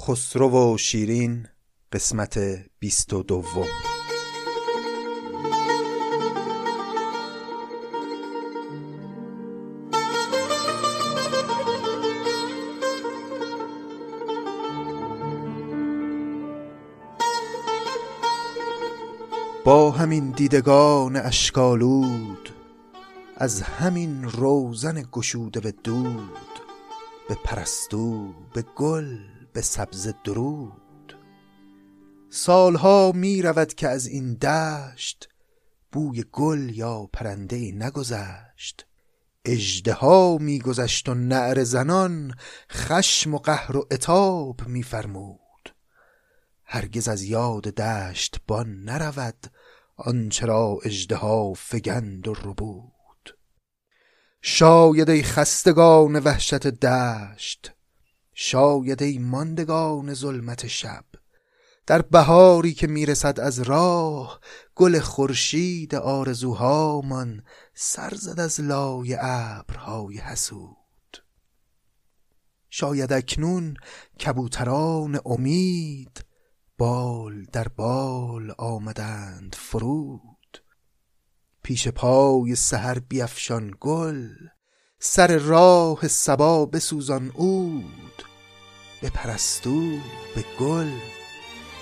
خسرو و شیرین قسمت بیست و دوم. با همین دیدگان اشکالود از همین روزن گشوده به دود به پرستو به گل. به سبز درود. سالها می رود که از این دشت بوی گل یا پرنده نگذشت. اژدها میگذشت و نعر زنان خشم و قهر و عتاب میفرمود هرگز از یاد دشت بان نرود آنچه را اژدها فگند و ربود. شاید ای خستگان وحشت دشت شاید ای ماندگان ظلمت شب. در بهاری که می‌رسد از راه گل خورشید آرزوهامان سر زد از لای ابرهای حسود. شاید اکنون کبوتران امید بال در بال آمدند فرود. پیش پای سحر بیفشان گل سر راه صبا بسوزان عود به پرستو به گل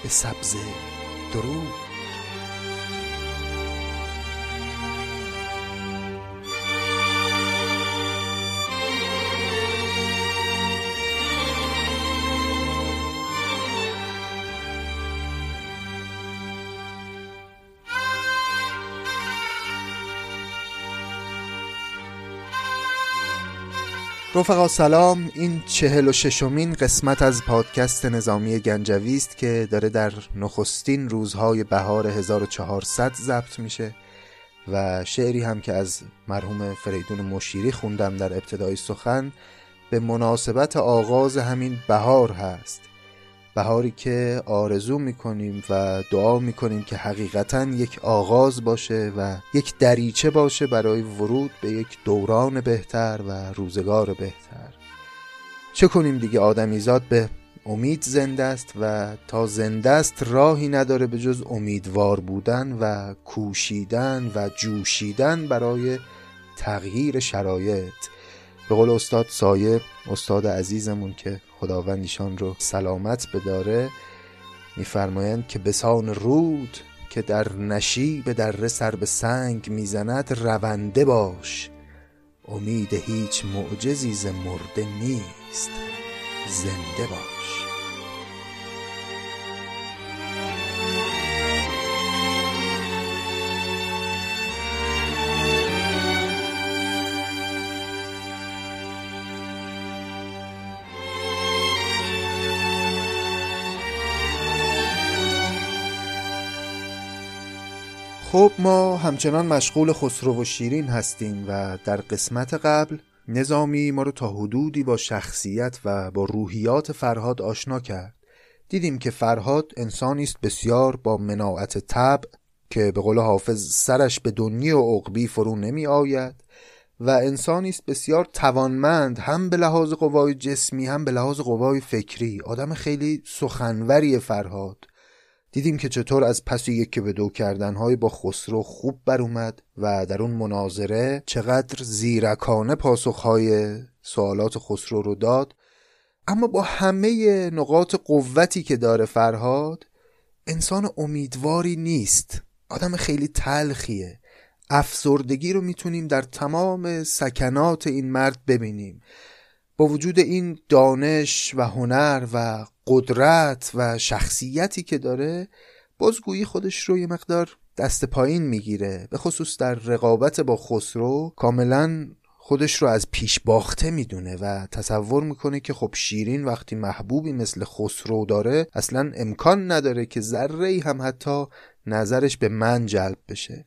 به سبزه درود رفقا سلام. این چهل و ششمین قسمت از پادکست نظامی گنجوی است که داره در نخستین روزهای بهار 1400 ضبط میشه و شعری هم که از مرحوم فریدون مشیری خوندم در ابتدای سخن به مناسبت آغاز همین بهار هست. بهاری که آرزو می‌کنیم و دعا می‌کنیم که حقیقتا یک آغاز باشه و یک دریچه باشه برای ورود به یک دوران بهتر و روزگار بهتر. چه کنیم دیگه؟ آدمیزاد به امید زنده است و تا زنده است راهی نداره به جز امیدوار بودن و کوشیدن و جوشیدن برای تغییر شرایط. به قول استاد سایه استاد عزیزمون که خداوند ایشان رو سلامت بداره میفرمایند که بسان رود که در نشیب در سر به سنگ می‌زند رونده باش. امید هیچ معجزی ز مرده نیست زنده باش. خب ما همچنان مشغول خسرو و شیرین هستیم و در قسمت قبل نظامی ما رو تا حدودی با شخصیت و با روحیات فرهاد آشنا کرد. دیدیم که فرهاد انسانی است بسیار با مناعت طبع که به قول حافظ سرش به دنی و عقبی فرو نمی آید و انسانی است بسیار توانمند هم به لحاظ قوای جسمی هم به لحاظ قوای فکری. آدم خیلی سخنوری فرهاد. دیدیم که چطور از پس یکی به دو کردنهای با خسرو خوب بر اومد و در اون مناظره چقدر زیرکانه پاسخهای سوالات خسرو رو داد. اما با همه نقاط قوتی که داره فرهاد انسان امیدواری نیست. آدم خیلی تلخیه. افسردگی رو می‌تونیم در تمام سکنات این مرد ببینیم. با وجود این دانش و هنر و قدرت و شخصیتی که داره بازگویی خودش رو یه مقدار دست پایین می‌گیره. به خصوص در رقابت با خسرو کاملا خودش رو از پیش باخته می‌دونه و تصور می‌کنه که خب شیرین وقتی محبوبی مثل خسرو داره اصلا امکان نداره که ذره هم حتی نظرش به من جلب بشه.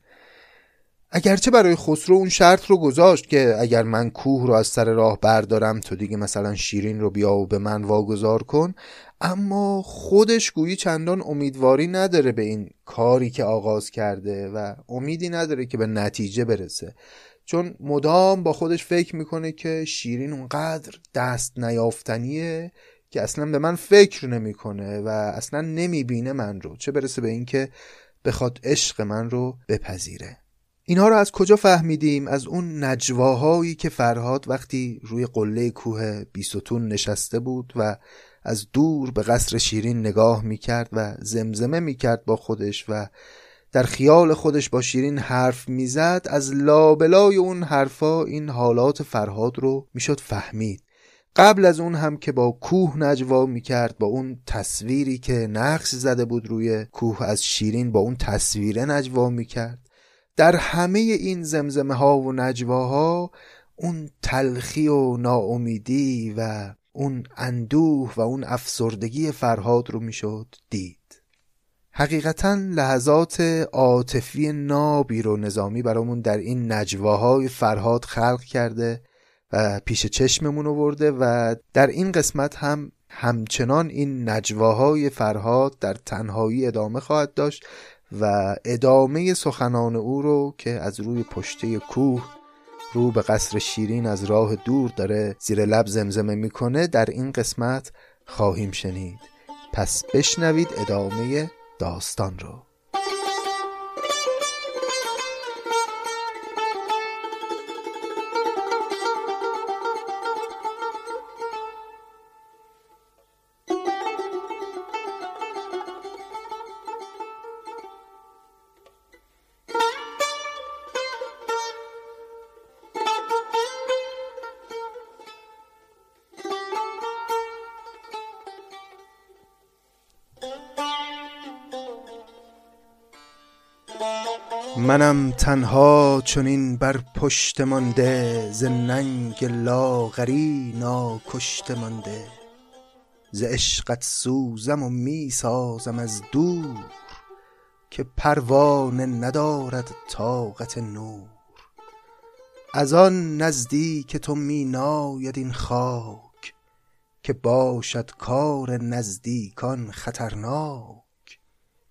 اگرچه برای خسرو اون شرط رو گذاشت که اگر من کوه رو از سر راه بردارم تو دیگه مثلا شیرین رو بیا و به من واگذار کن اما خودش گویی چندان امیدواری نداره به این کاری که آغاز کرده و امیدی نداره که به نتیجه برسه. چون مدام با خودش فکر می‌کنه که شیرین اونقدر دست نیافتنیه که اصلا به من فکر نمی‌کنه و اصلا نمی‌بینه من رو. چه برسه به اینکه بخواد عشق من رو بپذیره. اینها رو از کجا فهمیدیم؟ از اون نجواهایی که فرهاد وقتی روی قله کوه بیستون نشسته بود و از دور به قصر شیرین نگاه می‌کرد و زمزمه می‌کرد با خودش و در خیال خودش با شیرین حرف می‌زد از لابلای اون حرفا این حالات فرهاد رو می‌شد فهمید. قبل از اون هم که با کوه نجوا می‌کرد با اون تصویری که نقش زده بود روی کوه از شیرین با اون تصویره نجوا می‌کرد. در همه این زمزمه ها و نجواها اون تلخی و ناامیدی و اون اندوه و اون افسردگی فرهاد رو می‌شد دید. حقیقتا لحظات عاطفی نابی رو نظامی برامون در این نجواهای فرهاد خلق کرده و پیش چشممون آورده و در این قسمت هم همچنان این نجواهای فرهاد در تنهایی ادامه خواهد داشت و ادامه سخنان او رو که از روی پشته کوه رو به قصر شیرین از راه دور داره زیر لب زمزمه می‌کنه در این قسمت خواهیم شنید. پس بشنوید ادامه داستان رو. منم تنها چنین بر پشت مانده ز ننگ لاغری ناکشته مانده. ز عشقت سوزم و می سازم از دور که پروانه ندارد طاقت نور. از آن نزدیک تو می ناید این خاک که باشد کار نزدیکان خطرناک.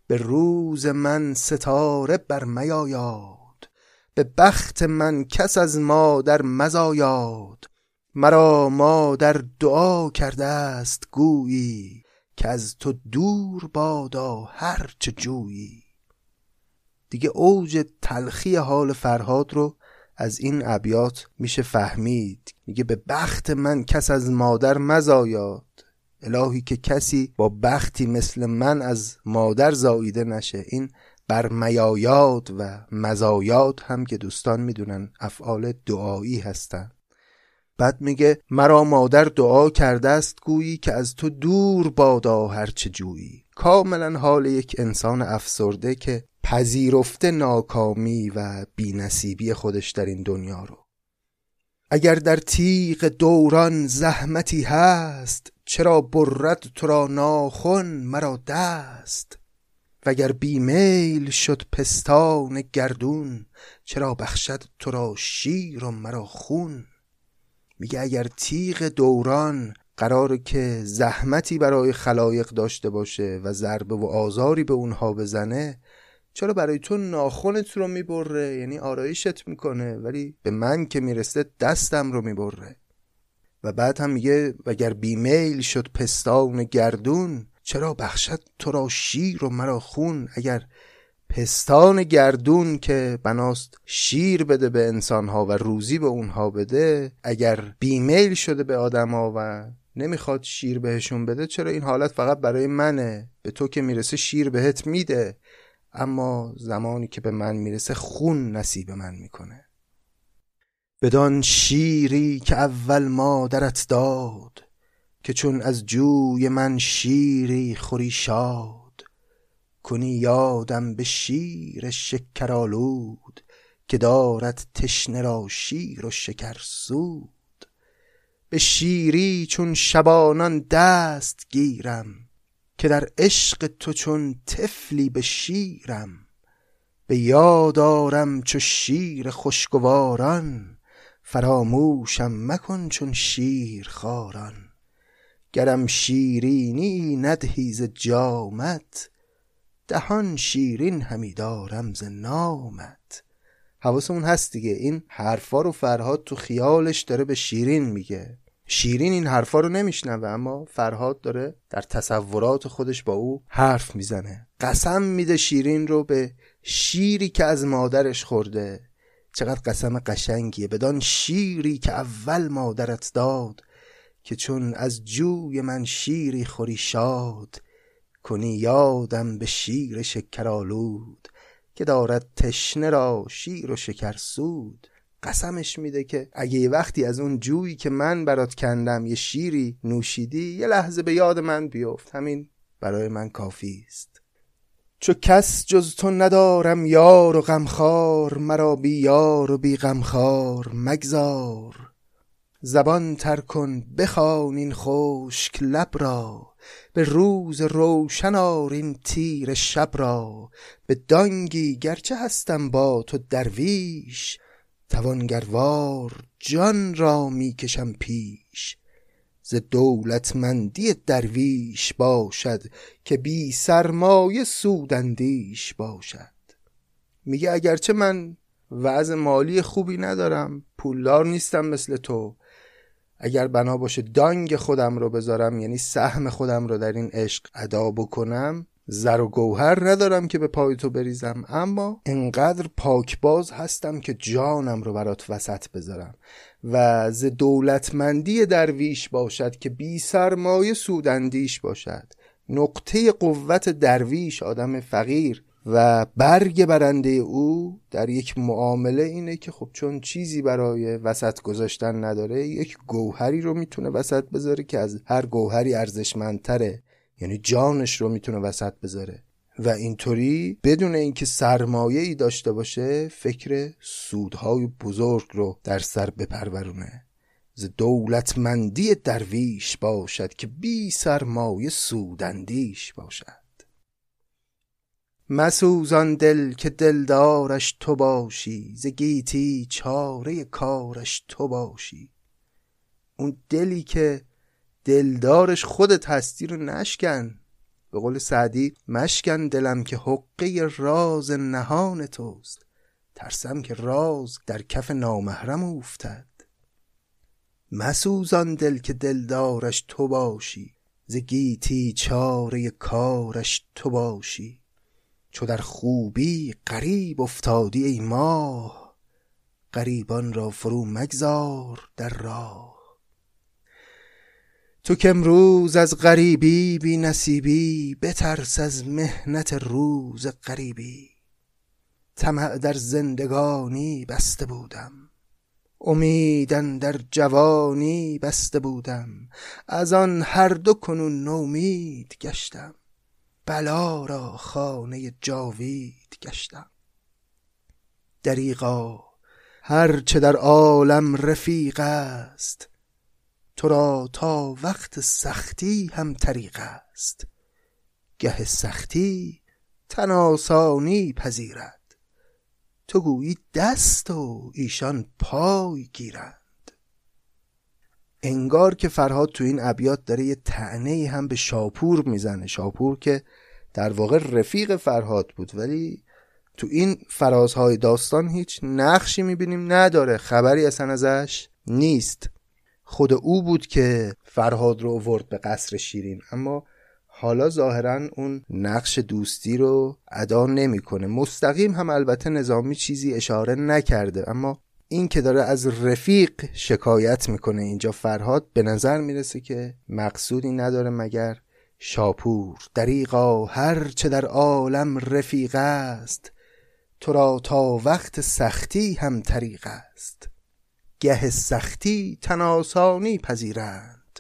به روز من ستاره بر میایاد به بخت من کس از مادر مزایاد مرا مادر دعا کرده است گویی که از تو دور بادا هر چه جویی. دیگه اوج تلخی حال فرهاد رو از این ابیات میشه فهمید. میگه به بخت من کس از مادر مزایاد الهی که کسی با بختی مثل من از مادر زاییده نشه. این بر میایات و مزایات هم که دوستان می‌دونن افعال دعایی هستن. بعد میگه مرا مادر دعا کرده است گویی که از تو دور بادا هرچه جویی. کاملا حال یک انسان افسرده که پذیرفته ناکامی و بینصیبی خودش در این دنیا رو. اگر در تیغ دوران زحمتی هست چرا برد تو را ناخن؟ مرا دست. وگر بیمیل شد پستان گردون چرا بخشد تو را شیر و مرا خون؟ میگه اگر تیغ دوران قرار که زحمتی برای خلایق داشته باشه و ضربه و آزاری به اونها بزنه چرا برای تو ناخونت رو می‌بره؟ یعنی آرایشت می‌کنه ولی به من که می‌رسه دستم رو می‌بره. و بعد هم میگه وگر بیمیل شد پستان گردون چرا بخشد تو را شیر و مرا خون؟ اگر پستان گردون که بناست شیر بده به انسانها و روزی به اونها بده اگر بیمیل شده به آدما و نمی‌خواد شیر بهشون بده چرا این حالت فقط برای منه؟ به تو که می‌رسه شیر بهت میده اما زمانی که به من می‌رسه خون نصیب من می‌کنه. بدان شیری که اول مادرت داد که چون از جوی من شیری خوری شاد. کنی یادم به شیر شکرآلود که دارد تشنه را شیر و شکر سود. به شیری چون شبانان دست گیرم که در عشق تو چون طفلی به شیرم. به یاد آرم چو شیر خوشگواران فراموشم مکن چون شیر خاران گرم شیرینی ندهی ز جامت دهان شیرین همی دارم ز نامت. حواسمون هست دیگه این حرفا رو فرهاد تو خیالش داره به شیرین میگه. شیرین این حرفا رو نمیشنوه اما فرهاد داره در تصورات خودش با او حرف می‌زنه. قسم میده شیرین رو به شیری که از مادرش خورده. چقدر قسم قشنگیه. بدان شیری که اول مادرت داد که چون از جوی من شیری خوری شاد. کنی یادم به شیر شکرآلود که دارد تشنه را شیر و شکر سود. قسمش میده که اگه یه وقتی از اون جویی که من برات کندم یه شیری نوشیدی یه لحظه به یاد من بیفت. همین برای من کافی است. چو کس جز تو ندارم یار و غمخوار مرا بی یار و بی غمخوار مگذار. زبان تر کن بخوان این خشک لب را به روز روشن آر این تیر شب را. به دانگی گرچه هستم با تو درویش توانگروار جان را می‌کشم پیش. ز دولتمندی درویش باشد که بی سرمایه سودندیش باشد. میگه اگرچه من وضع مالی خوبی ندارم پولدار نیستم مثل تو. اگر بنا باشه دانگ خودم رو بذارم یعنی سهم خودم رو در این عشق ادا بکنم زر و گوهر ندارم که به پای تو بریزم اما انقدر پاکباز هستم که جانم رو برات وسط بذارم. و ز دولتمندی درویش باشد که بی سرمایه سودندیش باشد. نقطه قوت درویش آدم فقیر و برگ برنده او در یک معامله اینه که خب چون چیزی برای وسط گذاشتن نداره یک گوهری رو می‌تونه وسط بذاره که از هر گوهری ارزشمندتره. یعنی جانش رو می‌تونه وسط بذاره. و اینطوری بدون اینکه سرمایه ای داشته باشه فکر سودهای بزرگ رو در سر بپرورونه. ز دولتمندی درویش باشد که بی سرمایه سودندیش باشد. مسوزان دل که دلدارش تو باشی ز گیتی چاره کارش تو باشی. اون دلی که دلدارش خودت هستی رو نشکن. به قول سعدی مشکن دلم که حقه راز نهان توست. ترسم که راز در کف نامحرم افتد مسوزان دل که دلدارش تو باشی ز گیتی چاره کارش تو باشی. چو در خوبی غریب افتادی ای ماه غریبان را فرو مگذار در راه. تو که امروز از غریبی بی نصیبی بترس از مهنت روز غریبی. طمع در زندگانی بسته بودم. امیدن در جوانی بسته بودم. از آن هر دو کنون نومید گشتم. بلا را خانه جاوید گشتم. دریغا هر چه در عالم رفیق است تو را تا وقت سختی هم طریق است. گه سختی تن آسانی پذیرد. تو گویی دست و ایشان پای گیرند. انگار که فرهاد تو این ابیات داره یه تعنی هم به شاپور می‌زنه. شاپور که در واقع رفیق فرهاد بود ولی تو این فرازهای داستان هیچ نقشی می‌بینیم نداره. خبری اصلا ازش نیست. خود او بود که فرهاد رو ورد به قصر شیرین. اما حالا ظاهرا اون نقش دوستی رو ادا نمی‌کنه. مستقیم هم البته نظامی چیزی اشاره نکرده اما این که داره از رفیق شکایت می‌کنه اینجا فرهاد به نظر می‌رسه که مقصودی نداره مگر شاپور. دریقا هر چه در عالم رفیق است تو را تا وقت سختی هم طریق است. گه سختی تناسانی پذیرند.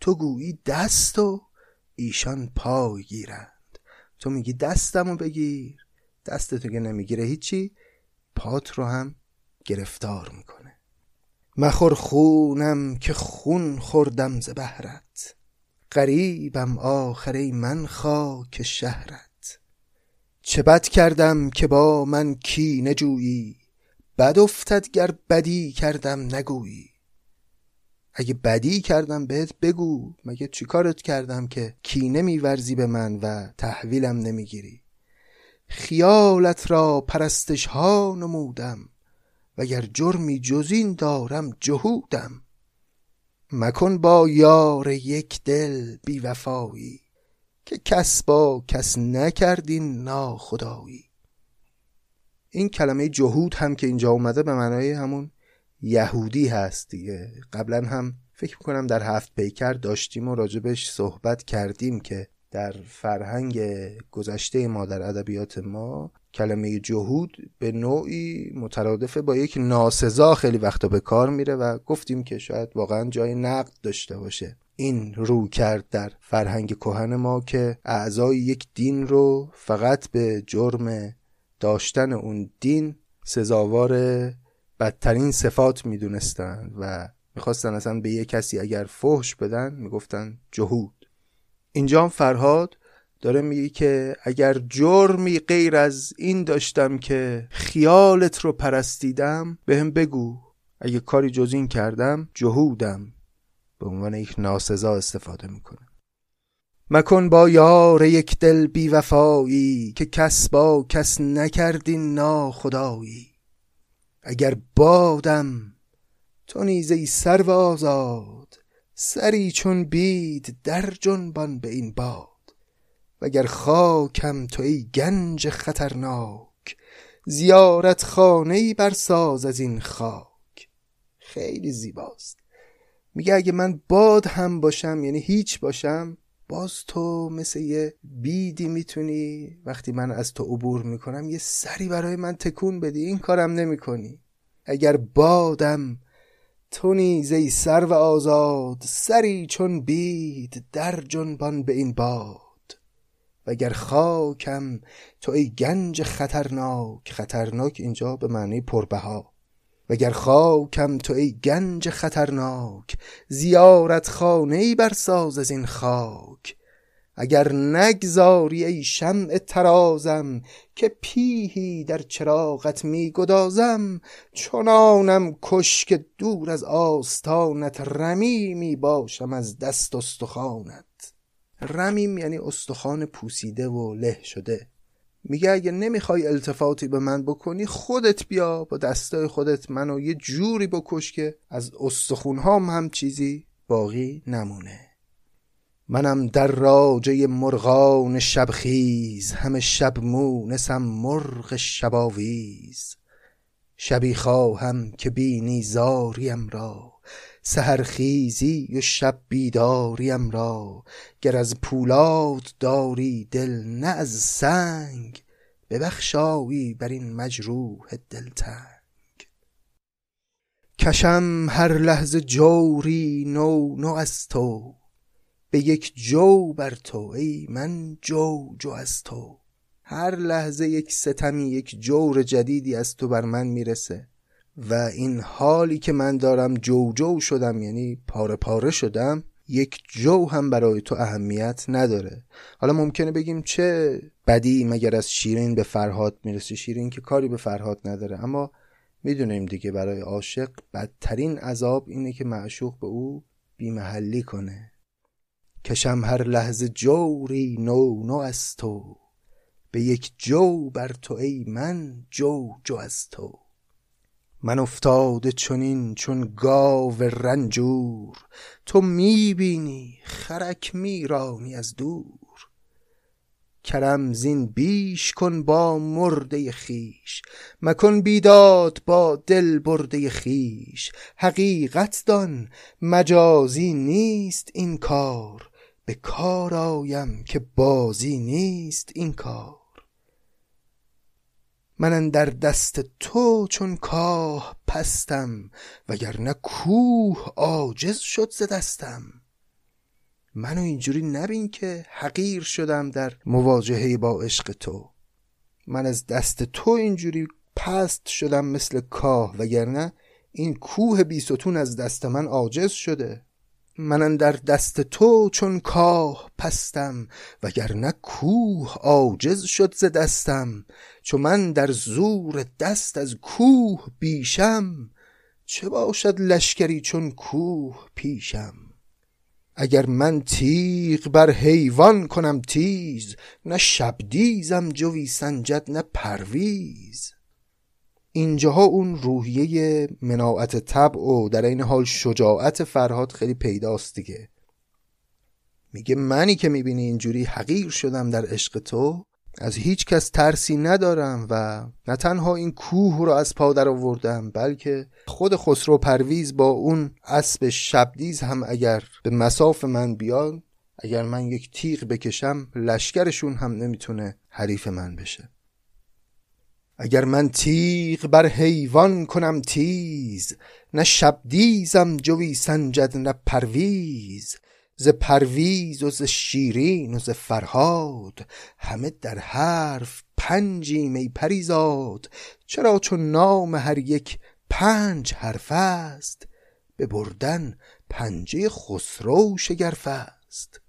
تو گویی دست و ایشان پای گیرند. تو میگی دستمو بگیر. دست تو که نمی‌گیره هیچی پات رو هم گرفتار می‌کنه. مخور خونم که خون خوردم ز بهرت. غریبم آخر من خاک شهرت. چه بد کردم که با من کی نجویی بد افتد گر بدی کردم نگویی. اگه بدی کردم بهت بگو مگه چیکارت کردم که کینه میورزی به من و تحویلم نمی‌گیری؟ خیالت را پرستش ها نمودم وگر جرمی جزین دارم جهودم. مکن با یار یک دل بی وفایی که کس با کس نکردین ناخدایی. این کلمه جهود هم که اینجا اومده به معنای همون یهودی هست دیگه. قبلا هم فکر می‌کنم در هفت پیکر داشتیم و راجبش صحبت کردیم که در فرهنگ گذشته ما در ادبیات ما کلمه جهود به نوعی مترادفه با یک ناسزا خیلی وقتا به کار میره و گفتیم که شاید واقعا جای نقد داشته باشه. این رو کرد در فرهنگ کهن ما که اعضای یک دین رو فقط به جرم داشتن اون دین سزاوار بدترین صفات می‌دونستن و می‌خواستن اصلا به یه کسی اگر فحش بدن می‌گفتن جهود. اینجا فرهاد داره میگه که اگر جرمی غیر از این داشتم که خیالت رو پرستیدم به هم بگو. اگه کاری جز این کردم جهودم. به عنوان یک ناسزا استفاده می‌کنه مکن با یار یک دل بی وفایی که کس با کس نکردین ناخدایی. اگر بادم تو نیزه سر آزاد سری چون بید در جنبان به این باد. وگر خاکم تو ای گنج خطرناک زیارت خانه بر ساز از این خاک. خیلی زیباست. میگه اگه من باد هم باشم یعنی هیچ باشم باز تو مثل یه بیدی می‌تونی وقتی من از تو عبور می‌کنم یه سری برای من تکون بدی. این کارم نمی‌کنی. اگر بادم تو نیزه سر و آزاد سری چون بید در جنبان به این باد. وگر خاکم تو ای گنج خطرناک خطرناک اینجا به معنی پربها. وگر خاکم تو ای گنج خطرناک زیارت خانه ای برساز از این خاک. اگر نگذاری ای شمع ترازم که پیهی در چراغت می گدازم چنانم کش که دور از آستانت رمی می باشم از دست استخوانت. رمیم یعنی استخوان پوسیده و له شده. میگه اگه نمی‌خوای التفاتی به من بکنی خودت بیا با دستای خودت منو یه جوری بکش که از استخونهام هم چیزی باقی نمونه. منم در راجه مرغان شبخیز همه شب مونسم مرغ شباویز. شبی خواهم که بینی زاریم را. سهرخیزی و شب بیداریم را. گر از پولاد داری دل نه از سنگ. ببخشایی بر این مجروح دلتنگ. کشم هر لحظه جوری نو نو از تو. به یک جو بر تو ای من جو جو از تو. هر لحظه یک ستمی یک جور جدیدی از تو بر من می‌رسه. و این حالی که من دارم جو جو شدم یعنی پاره پاره شدم یک جو هم برای تو اهمیت نداره. حالا ممکنه بگیم چه بدی مگر از شیرین به فرهاد می‌رسه شیرین که کاری به فرهاد نداره. اما می‌دونیم دیگه برای عاشق بدترین عذاب اینه که معشوق به او بیمحلی کنه. کشم هر لحظه جوری نو نو از تو. به یک جو بر تو ای من جو جو از تو. من افتاده چنین چون گاو رنجور تو می‌بینی خرک میرانی از دور. کرم زین بیش کن با مرده خیش مکن بیداد با دل برده خیش حقیقت دان مجازی نیست این کار به کار آیم که بازی نیست این کار. من در دست تو چون کاه پستم وگرنه کوه عاجز شد ز دستم. منو اینجوری نبین که حقیر شدم در مواجهه با عشق تو. من از دست تو اینجوری پست شدم مثل کاه وگرنه این کوه بیستون از دست من عاجز شده. من در دست تو چون کاه پستم وگرنه کوه عاجز شد ز دستم. چو من در زور دست از کوه بیشم چه باشد لشکری چون کوه پیشم؟ اگر من تیغ بر حیوان کنم تیز نه شبدیزم جوی سنجد نه پرویز. اینجاها اون روحیه مناعت طبع و در این حال شجاعت فرهاد خیلی پیداست دیگه. میگه منی که می‌بینی اینجوری حقیر شدم در عشق تو از هیچ کس ترسی ندارم و نه تنها این کوه رو از پادر آوردم بلکه خود خسرو پرویز با اون اسب شبدیز هم اگر به مساف من بیان اگر من یک تیغ بکشم لشکرشون هم نمی‌تونه حریف من بشه. اگر من تیغ بر حیوان کنم تیز نه شبدیزم جوی سنجد نه پرویز. ز پرویز و ز شیرین و ز فرهاد همه در حرف پنجی می پریزاد. چرا چون نام هر یک پنج حرف است به بردن پنجه خسرو شگرف است.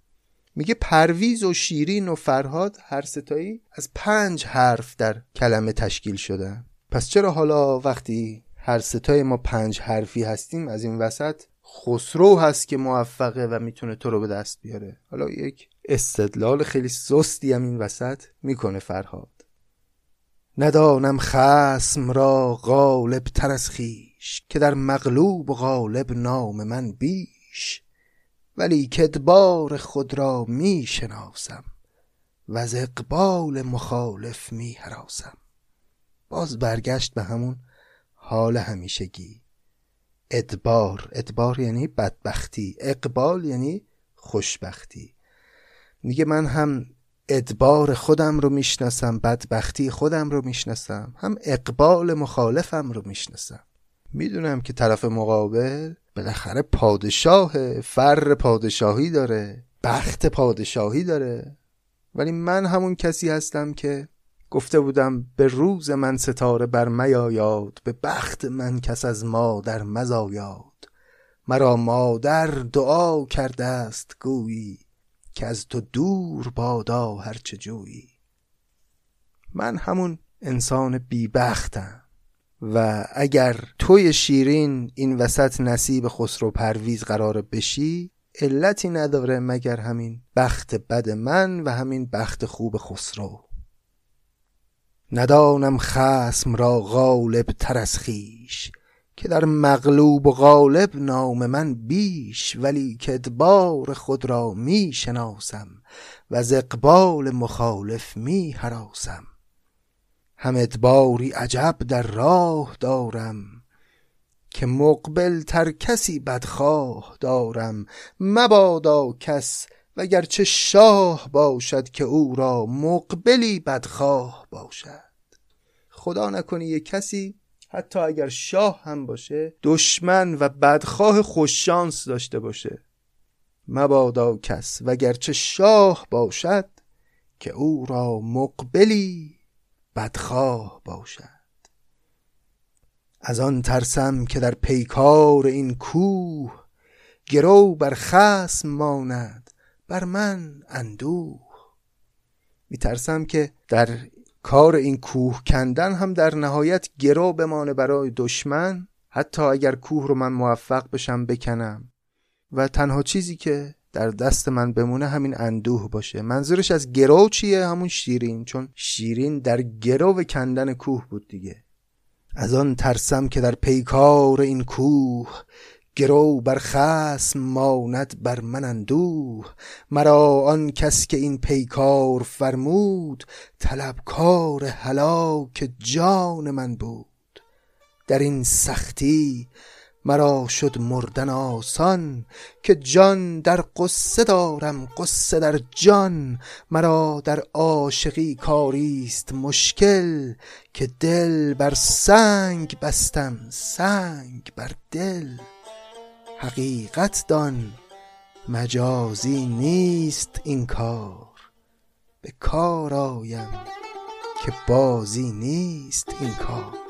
میگه پرویز و شیرین و فرهاد هر ستایی از پنج حرف در کلمه تشکیل شدن. پس چرا حالا وقتی هر ستای ما پنج حرفی هستیم از این وسط خسرو هست که موفقه و می‌تونه تو رو به دست بیاره؟ حالا یک استدلال خیلی سستی هم این وسط می‌کنه فرهاد. ندانم خسم را غالب تر از خیش که در مغلوب غالب نام من بیش. ولی کدبار خود را می شناسم و از اقبال مخالف می حراسم. باز برگشت به همون حال همیشگی. ادبار ادبار یعنی بدبختی اقبال یعنی خوشبختی. میگه من هم ادبار خودم رو می‌شناسم بدبختی خودم رو می‌شناسم هم اقبال مخالفم رو می‌شناسم. می‌دونم که طرف مقابل بالاخره پادشاه فر پادشاهی داره بخت پادشاهی داره. ولی من همون کسی هستم که گفته بودم به روز من ستاره بر میایاد به بخت من کس از مادر مزایاد مرا مادر دعا کرده است گویی که از تو دور بادا هرچه جویی. من همون انسان بیبختم و اگر توی شیرین این وسط نصیب خسرو پرویز قرار بشی علتی نداره مگر همین بخت بد من و همین بخت خوب خسرو. ندانم خسم را غالب تر از خیش که در مغلوب و غالب نام من بیش ولی که ادبار خود را می شناسم و از اقبال مخالف می حراسم هم ادباری عجب در راه دارم که مقبل تر کسی بدخواه دارم. مبادا کس وگرچه شاه باشد که او را مقبلی بدخواه باشد. خدا نکنی یک کسی حتی اگر شاه هم باشه دشمن و بدخواه خوششانس داشته باشه. مبادا کس وگرچه شاه باشد که او را مقبلی بدخواه باشد. از آن ترسم که در پیکار این کوه گرو بر خسم ماند بر من اندوه. میترسم که در کار این کوه کندن هم در نهایت گرو بمانه برای دشمن حتی اگر کوه رو من موفق بشم بکنم. و تنها چیزی که در دست من بمونه همین اندوه باشه. منظورش از گرو چیه؟ همون شیرین چون شیرین در گرو کندن کوه بود دیگه. از آن ترسم که در پیکار این کوه گرو بر خسم ماند بر من اندوه. مرا آن کس که این پیکار فرمود طلبکار هلاک جان من بود. در این سختی مرا شد مردن آسان که جان در قصه دارم قصه در جان. مرا در عاشقی کاریست مشکل که دل بر سنگ بستم سنگ بر دل. حقیقت دان مجازی نیست این کار. به کار آیم که بازی نیست این کار.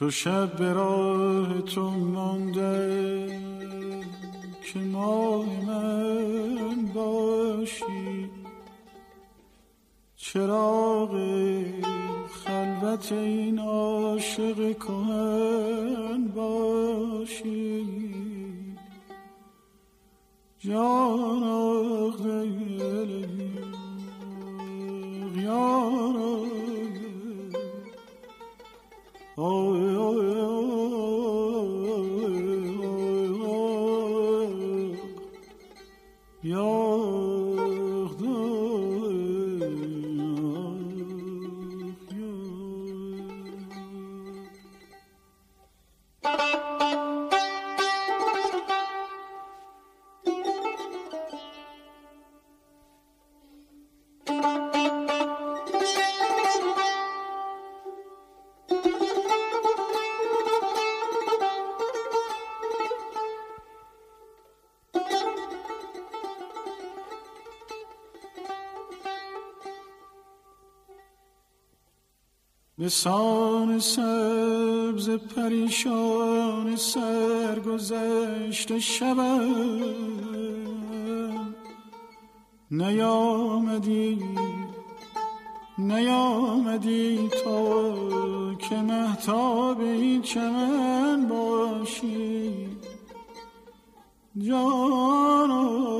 چو شب به راه تو مانده که ماه من باشی. چراغ خلوت این عاشق کهن باشی. جان دل به سان سبز پریشان سرگذشت شبم نیامدی نیامدی تو که محتاب این چمن باشی. جانا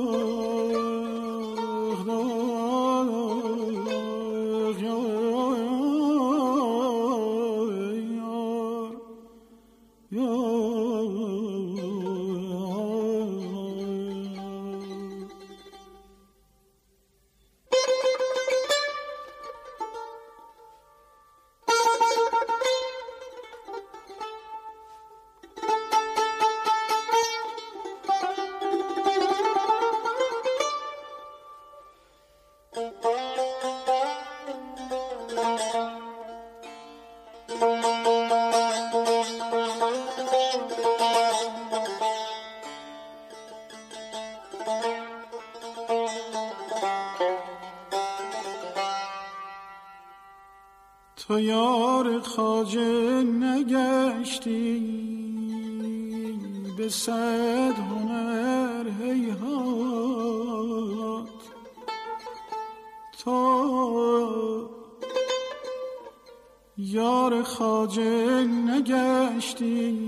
یار خاجه نگشتی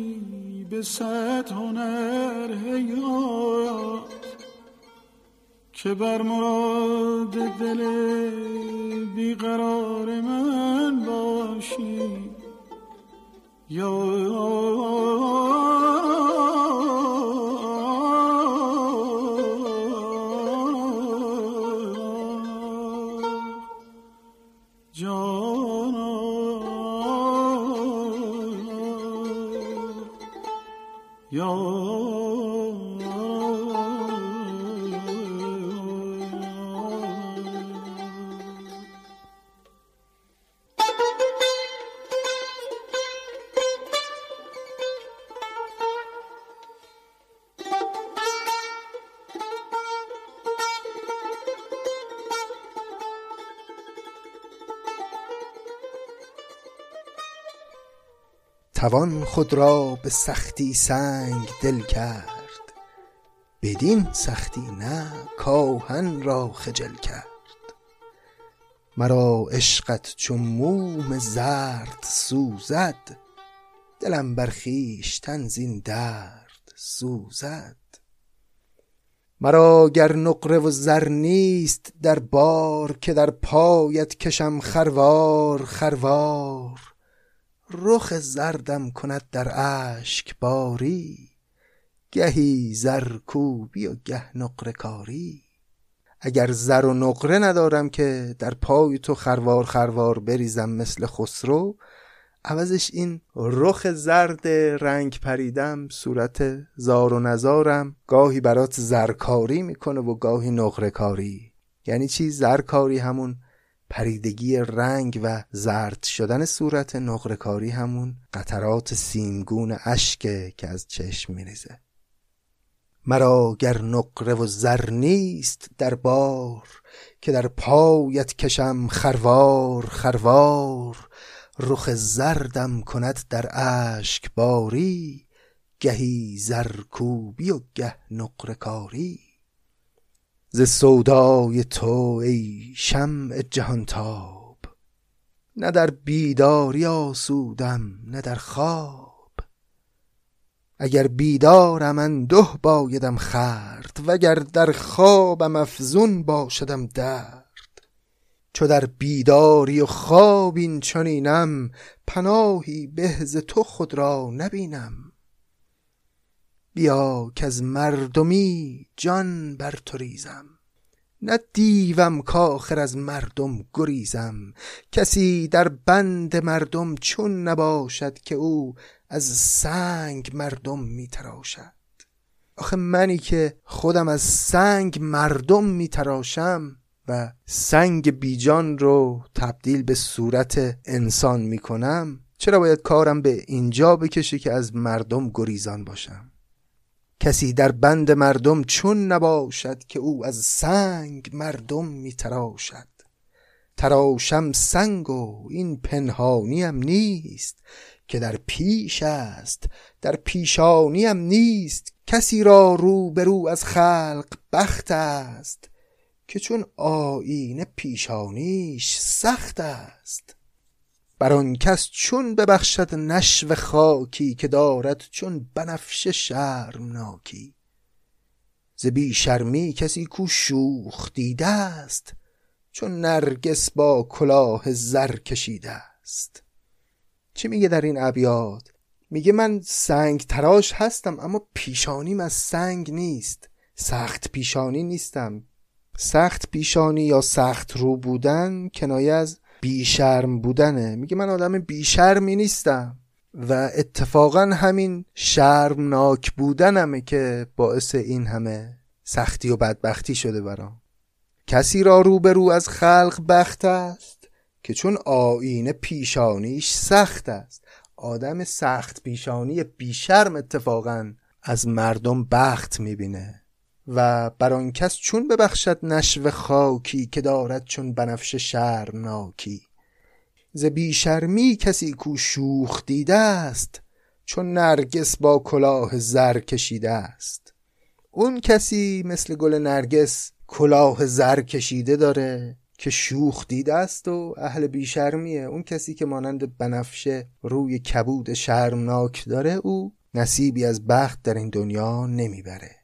به صد هنر هیهات که بر مراد دل بیقرار من باشی. یا توان خود را به سختی سنگ دل کرد. بدین سختی نه کاهن را خجل کرد. مرا عشقت چون موم زرد سوزد دلم بر خویشتن زین درد سوزد. مرا گر نقره و زر نیست در بار که در پایت کشم خروار خروار. رخ زردم کند در اشک باری گهی زر کوبی و گه نقره کاری. اگر زر و نقره ندارم که در پای تو خروار خروار بریزم مثل خسرو عوضش این رخ زرد رنگ پریدم صورت زار و نزارم گاهی برات زرکاری می‌کنه و گاهی نقره کاری. یعنی چی؟ زرکاری همون پریدگی رنگ و زرد شدن صورت نقرکاری همون قطرات سیمگون اشکه که از چشم میریزه. مرا گر نقره و زر نیست در بار که در پایت کشم خروار خروار رخ زردم کند در اشک باری گهی زرکوبی و گه نقرکاری ز سودای تو ای شمع جهانتاب. نه در بیداری آسودم نه در خواب. اگر بیدارم انده بایدم خرد وگر در خوابم افزون باشدم درد. چو در بیداری و خواب این چنینم پناهی به ز تو خود را نبینم. بیا از مردمی جان بر تو ریزم نه دیوم کاخر از مردم گریزم. کسی در بند مردم چون نباشد که او از سنگ مردم میتراشد. آخه منی که خودم از سنگ مردم میتراشم و سنگ بیجان رو تبدیل به صورت انسان می‌کنم چرا باید کارم به اینجا بکشه که از مردم گریزان باشم؟ کسی در بند مردم چون نباشد که او از سنگ مردم میتراشد. تراشم سنگ و این پنهانیم نیست که در پیش است در پیشانیم نیست. کسی را رو به رو از خلق بخت است که چون آیین پیشانیش سخت است. بر آن کس چون ببخشد نشو خاکی که دارد چون بنفشه شرمناکی. ز بی شرمی کسی کو شوخ دیده است چون نرگس با کلاه زر کشیده است. چی میگه در این ابیات؟ میگه من سنگ تراش هستم اما پیشانیم از سنگ نیست. سخت پیشانی نیستم. سخت پیشانی یا سخت رو بودن کنایه از بیشرم بودنه. میگه من آدم بیشرمی نیستم. و اتفاقا همین شرمناک بودنمه که باعث این همه سختی و بدبختی شده برام. کسی را روبرو از خلق بخت است که چون آینه پیشانیش سخت است. آدم سخت پیشانی بیشرم اتفاقا از مردم بخت می‌بینه. و بر آن کس چون ببخشد نشو خاکی که دارد چون بنفش شرمناکی. ز بیشرمی کسی کو شوخ دیده است چون نرگس با کلاه زر کشیده است اون کسی مثل گل نرگس کلاه زر کشیده داره که شوخ دیده است و اهل بیشرمیه. اون کسی که مانند بنفشه روی کبود شرمناک داره او نصیبی از بخت در این دنیا نمی‌بره.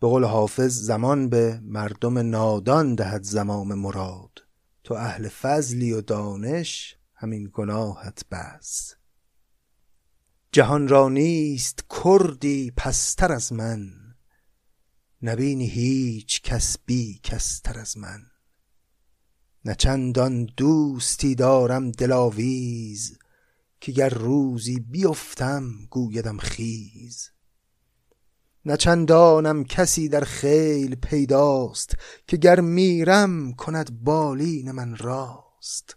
به قول حافظ زمان به مردم نادان دهد زمام مراد. تو اهل فضلی و دانش همین گناهت بس. جهان را نیست کردی پستر از من. نبینی هیچ کس بی کستر از من. نه چندان دوستی دارم دلاویز که گر روزی بیفتم گویدم خیز. نه چندانم کسی در خیل پیداست که گر میرم کند بالین من راست.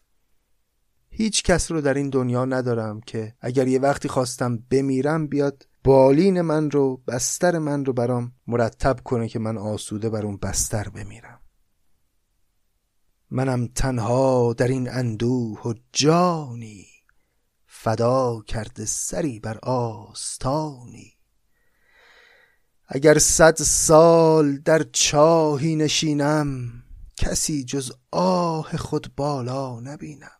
هیچ کس رو در این دنیا ندارم که اگر یه وقتی خواستم بمیرم بیاد بالین من رو بستر من رو برام مرتب کنه که من آسوده بر اون بستر بمیرم. منم تنها در این اندوه و جانی فدا کرده سری بر آستانی. اگر صد سال در چاهی نشینم کسی جز آه خود بالا نبینم.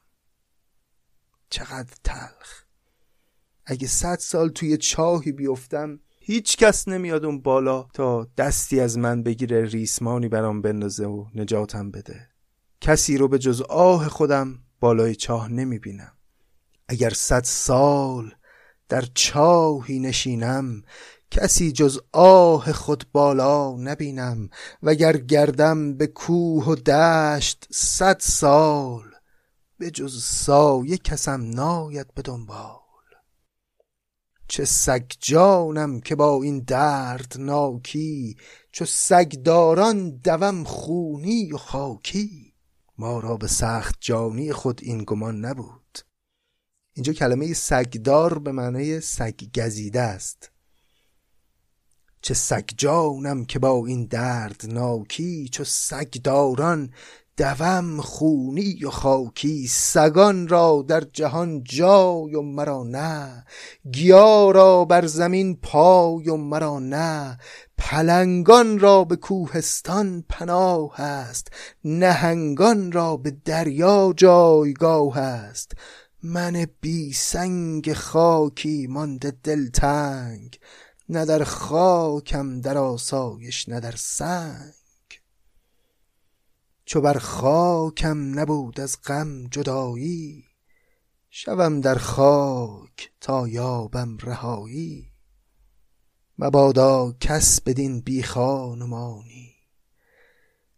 چقدر تلخ. اگه صد سال توی چاهی بیفتم هیچ کس نمیاد اون بالا تا دستی از من بگیره ریسمانی برام بندازه و نجاتم بده. کسی رو به جز آه خودم بالای چاه نمی‌بینم. اگر صد سال در چاهی نشینم کسی جز آه خود بالا نبینم وگر گردم به کوه و دشت صد سال به جز سایه کسم ناید به دنبال. چه سگ جانم که با این درد ناکی چو سگداران دوم خونی و خاکی. ما را به سخت جانی خود این گمان نبود. اینجا کلمه سگدار به معنی سگ گزیده است. چه سگ جانم که با این درد ناکی چو سگداران دوم خونی و خاکی. سگان را در جهان جای و مرا نه. گیا را بر زمین پای و مرا نه. پلنگان را به کوهستان پناه است. نهنگان را به دریا جایگاه است. من بی سنگ خاکی مانده دلتنگ. نه در خاکم در آسایش نه در سنگ. چو بر خاکم نبود از غم جدایی شوم در خاک تا یابم رهایی. مبادا کس بدین بی خانمانی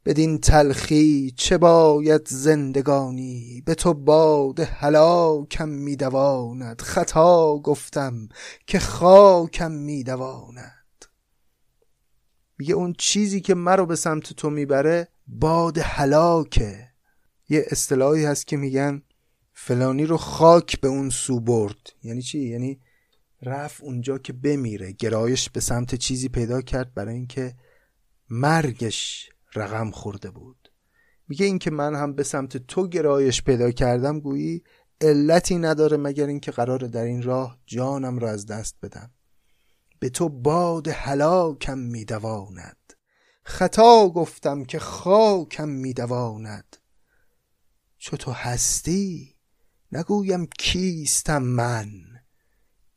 بدین تلخی چه باید زندگانی؟ به تو باد هلاکم میدواند. خطا گفتم که خاکم میدواند. میگه اون چیزی که مرا به سمت تو می‌بره باد هلاکه. یه اصطلاحی هست که میگن فلانی رو خاک به اون سو برد. یعنی چی؟ یعنی رفت اونجا که بمیره. گرایش به سمت چیزی پیدا کرد برای اینکه مرگش رقم خورده بود. میگه اینکه من هم به سمت تو گرایش پیدا کردم گویی علتی نداره مگر اینکه قرار در این راه جانم را از دست بدم. به تو باد هلاکم میدواند. خطا گفتم که خاکم میدواند. چو تو هستی نگویم کیستم من؟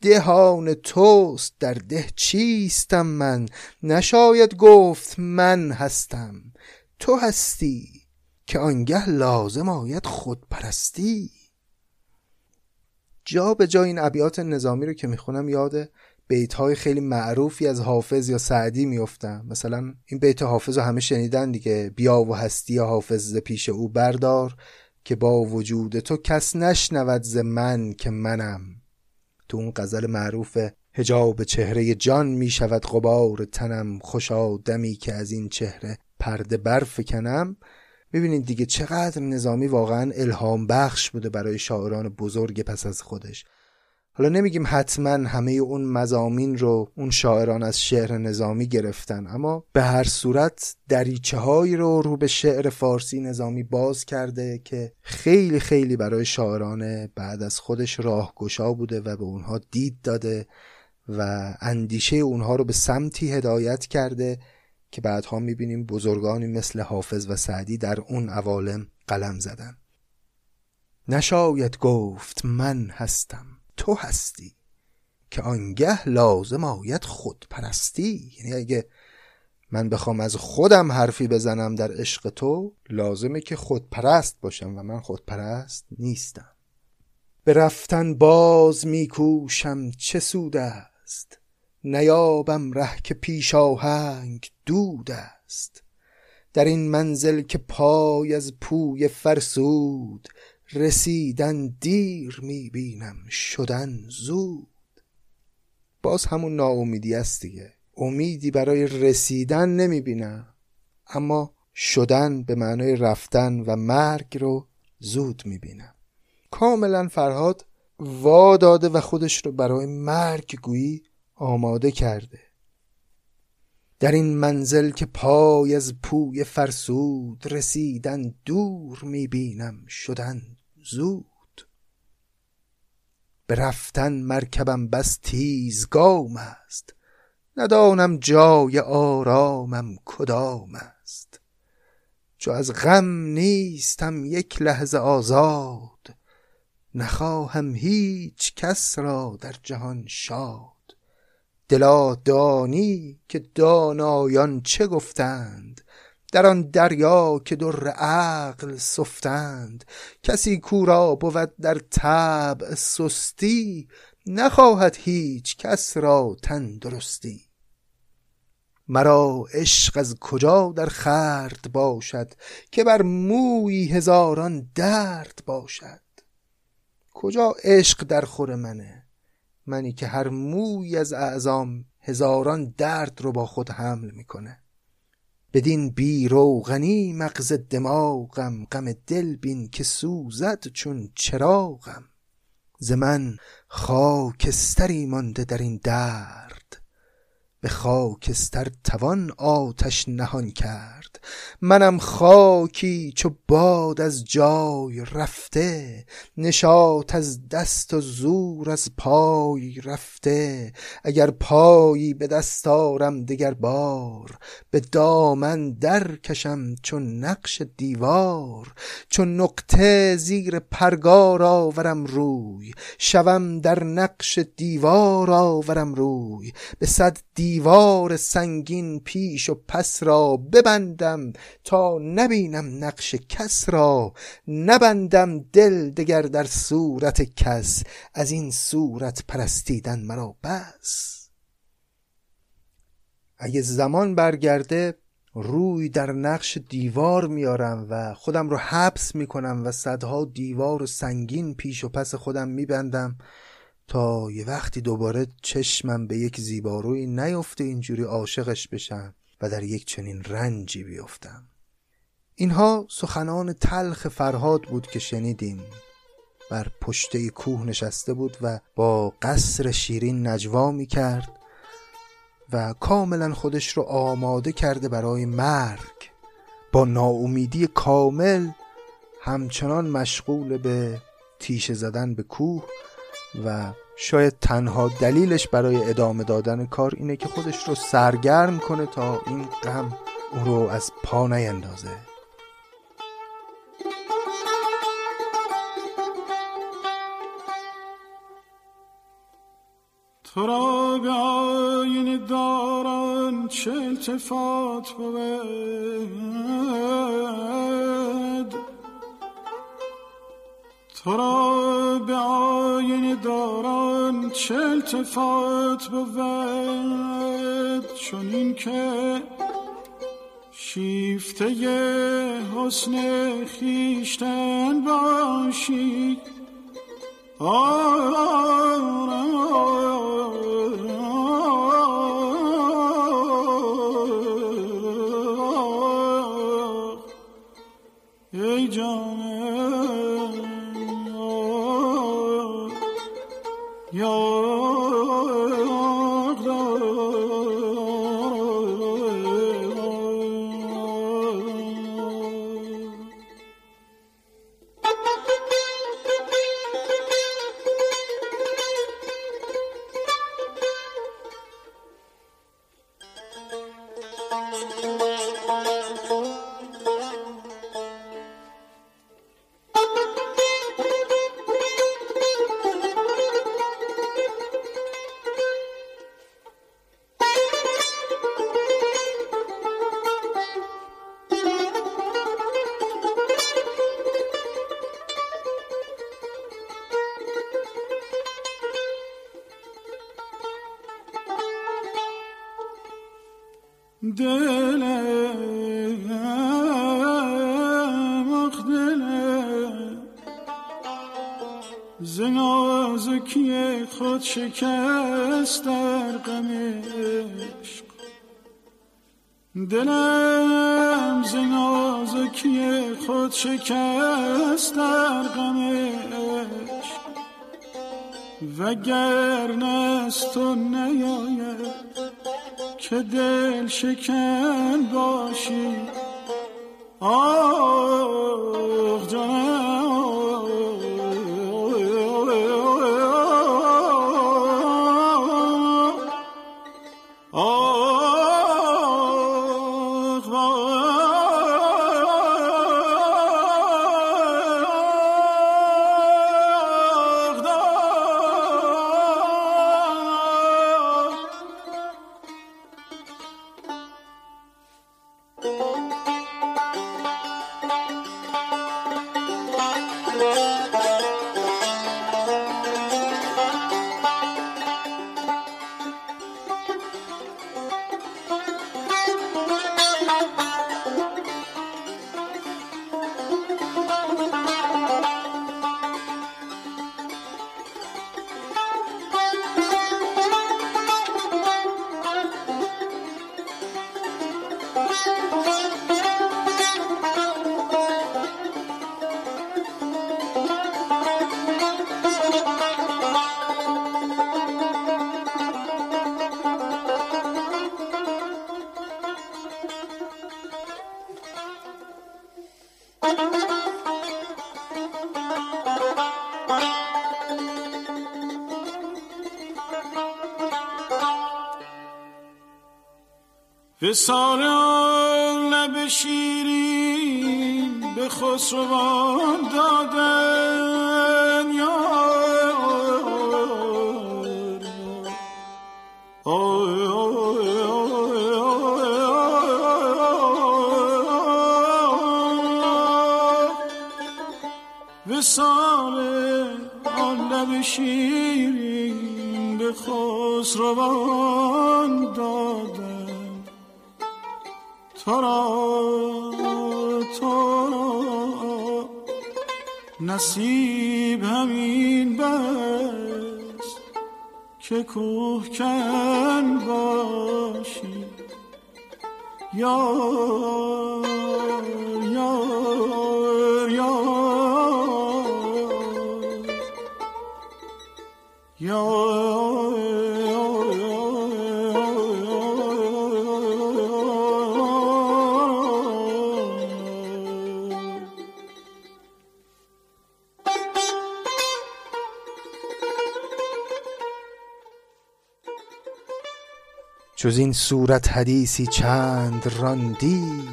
دهان توست در ده چیستم من؟ نشاید گفت من هستم. تو هستی که آنگه لازم آید خود پرستی جا به جا این ابیات نظامی رو که می‌خونم یاد بیت های خیلی معروفی از حافظ یا سعدی میفتم مثلا این بیت حافظ رو همه شنیدن دیگه. بیا و هستی حافظ ز پیش او بردار که با وجود تو کس نشنود ز من که منم. تو اون غزل معروف هجاب چهره جان می شود قبار تنم خوشا دمی که از این چهره پرده برف کنم ببینید دیگه چقدر نظامی واقعا الهام بخش بوده برای شاعران بزرگ پس از خودش. حالا نمیگیم حتما همه اون مزامین رو اون شاعران از شعر نظامی گرفتن اما به هر صورت دریچه هایی رو رو به شعر فارسی نظامی باز کرده که خیلی خیلی برای شاعران بعد از خودش راهگشا بوده و به اونها دید داده و اندیشه اونها رو به سمتی هدایت کرده که بعدها می‌بینیم بزرگانی مثل حافظ و سعدی در اون عوالم قلم زدن. نشاید گفت من هستم. تو هستی که آنگه لازم آید خود پرستی یعنی اگه من بخوام از خودم حرفی بزنم در عشق تو لازمه که خود پرست باشم و من خود پرست نیستم. به رفتن باز میکوشم چه سود است؟ نیابم ره که پیش آهنگ دود است. در این منزل که پای از پوی فرسود رسیدن دیر می‌بینم شدن زود. باز همون ناامیدی است دیگه. امیدی برای رسیدن نمی‌بینم اما شدن به معنای رفتن و مرگ رو زود می‌بینم کاملا فرهاد وا داده و خودش رو برای مرگ گویی آماده کرده. در این منزل که پای از پوی فرسود رسیدن دور می‌بینم شدن زود. به رفتن مرکبم بس تیزگام است. ندانم جای آرامم کدام است. چو از غم نیستم یک لحظه آزاد نخواهم هیچ کس را در جهان شاد. دلا دانی که دانایان چه گفتند؟ در آن دریا که در عقل سفتند کسی کورا بود در طبع سستی نخواهد هیچ کس را تندرستی. مرا عشق از کجا در خرد باشد که بر موی هزاران درد باشد؟ کجا عشق در خور منه؟ منی که هر موی از اعظام هزاران درد رو با خود حمل می‌کنه. بدین بی روغنی مغز دماغم غم دل بین که سوزد چون چراغم. ز من خاکستری مانده در این درد به خاکستر توان آتش نهان کرد. منم خاکی چو باد از جای رفته نشاط از دست و زور از پای رفته. اگر پایی به دست آرم دگر بار به دامن در کشم چون نقش دیوار. چون نقطه زیر پرگار آورم روی شوم در نقش دیوار آورم روی. به صد دیوار سنگین پیش و پس را ببندم تا نبینم نقش کس را. نبندم دل دگر در صورت کس. از این صورت پرستیدن مرا بس. اگه زمان برگرده روی در نقش دیوار میارم و خودم رو حبس می‌کنم و صدها دیوار و سنگین پیش و پس خودم میبندم تا یه وقتی دوباره چشمم به یک زیباروی نیفته اینجوری عاشقش بشم و در یک چنین رنجی بیفتم. اینها سخنان تلخ فرهاد بود که شنیدیم. بر پشته کوه نشسته بود و با قصر شیرین نجوا می کرد و کاملا خودش رو آماده کرده برای مرگ. با ناامیدی کامل همچنان مشغول به تیشه زدن به کوه و شاید تنها دلیلش برای ادامه دادن کار اینه که خودش رو سرگرم کنه تا این غم او رو از پا نیندازه. تو را به آین داران چه التفات بود؟ تو را به آین داران چه التفات بود چون این که شیفته حسن خیشتن باشی ای دلم خود شکست در غم عشق. دلم زنازکی خود شکست در غم عشق. نست و نیاید که دل شکن باشی. وسال لب شیرین به خسروان دادن یا وسال آن لب شیرین به خسروان دادن. تو را نصیب همین بس که کوه کن باشی. یا یا یا یا جز این صورت حدیثی چند راندی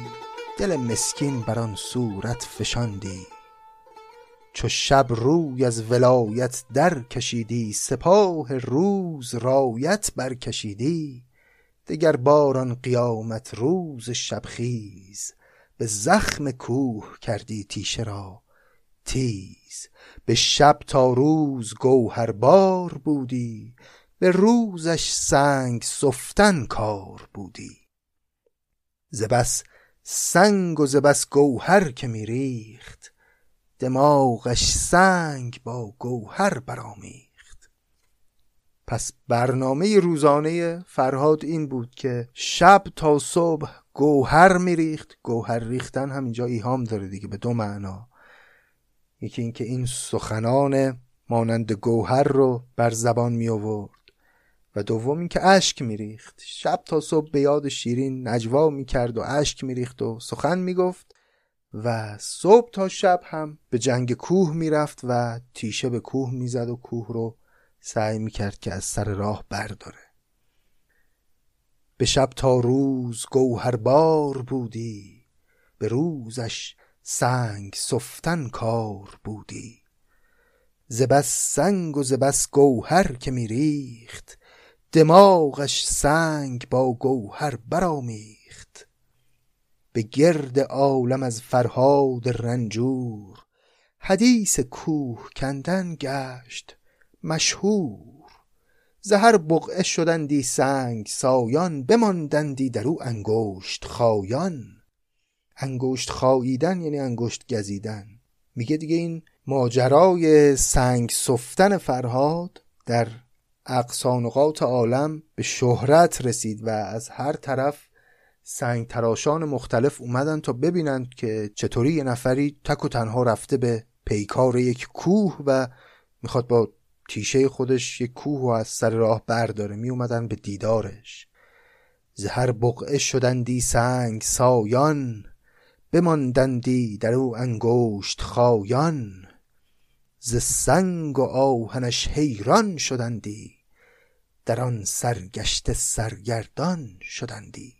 دل مسکین بر آن صورت فشاندی. چو شب روی از ولایت در کشیدی سپاه روز رایت برکشیدی دگر باران قیامت روز شبخیز به زخم کوه کردی تیشه را. تیز به شب تا روز گوهربار بودی. به روزش سنگ سفتن کار بودی. ز بس سنگ و ز بس گوهر که میریخت دماغش سنگ با گوهر برامیخت پس برنامه روزانه فرهاد این بود که شب تا صبح گوهر میریخت گوهر ریختن هم اینجا ایهام داره دیگه به دو معنا. یکی اینکه این سخنان مانند گوهر رو بر زبان می آورد. و دوم اینکه اشک میریخت. شب تا صبح به یاد شیرین نجوا می‌کرد و اشک میریخت و سخن می‌گفت و صبح تا شب هم به جنگ کوه می‌رفت و تیشه به کوه می‌زد و کوه رو سعی می‌کرد که از سر راه برداره. به شب تا روز گوهربار بودی به روزش سنگ سفتن کار بودی. زبس سنگ و زبس گوهر که میریخت دماغش سنگ با گوهر برامیخت به گرد عالم از فرهاد رنجور حدیث کوه کندن گشت مشهور. زهر بقعه شدندی سنگ سایان بماندندی در او انگشت خایان. انگشت خاییدن یعنی انگشت گزیدن. میگه دیگه این ماجرای سنگ سفتن فرهاد در اقصانقات عالم به شهرت رسید و از هر طرف سنگ تراشان مختلف اومدن تا ببینند که چطوری یه نفری تک و تنها رفته به پیکار یک کوه و می‌خواد با تیشه خودش یک کوه و از سر راه برداره. می اومدن به دیدارش. زهر بقعه شدندی سنگ سایان بماندندی در او انگشت خایان. ز سنگ و آهنش حیران شدندی. در آن سرگشته سرگردان شدندی.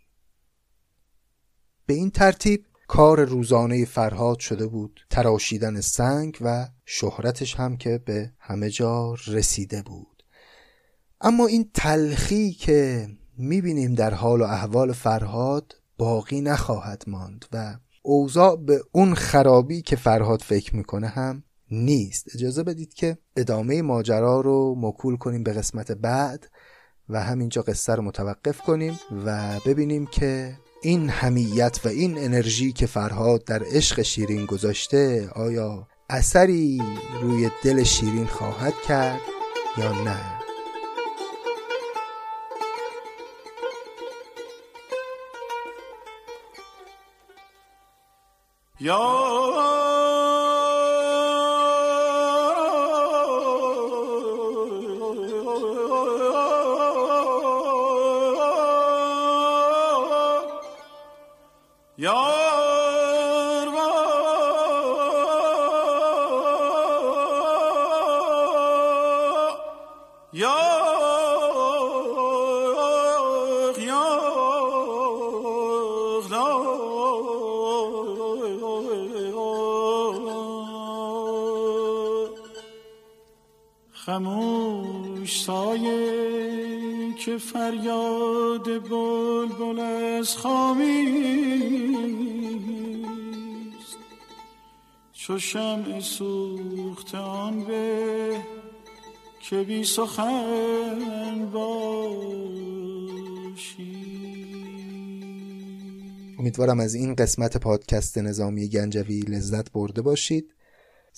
به این ترتیب کار روزانه فرهاد شده بود تراشیدن سنگ و شهرتش هم که به همه جا رسیده بود. اما این تلخی که می‌بینیم در حال و احوال فرهاد باقی نخواهد ماند و اوضاع به اون خرابی که فرهاد فکر می‌کنه هم نیست. اجازه بدید که ادامه ماجرا رو مکول کنیم به قسمت بعد. و همینجا قصه رو متوقف کنیم و ببینیم که این همیت و این انرژی که فرهاد در عشق شیرین گذاشته آیا اثری روی دل شیرین خواهد کرد یا نه؟ یا فریاد بلبل از خامیست. چو شمع سوخت آن به که بی سخن باشی امیدوارم از این قسمت پادکست نظامی گنجوی لذت برده باشید.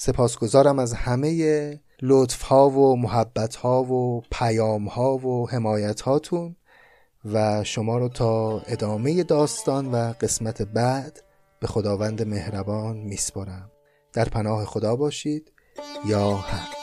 سپاسگزارم از همه لطف ها و محبت ها و پیام ها و حمایت هاتون و شما رو تا ادامه داستان و قسمت بعد به خداوند مهربان میسپارم. در پناه خدا باشید. یا حق.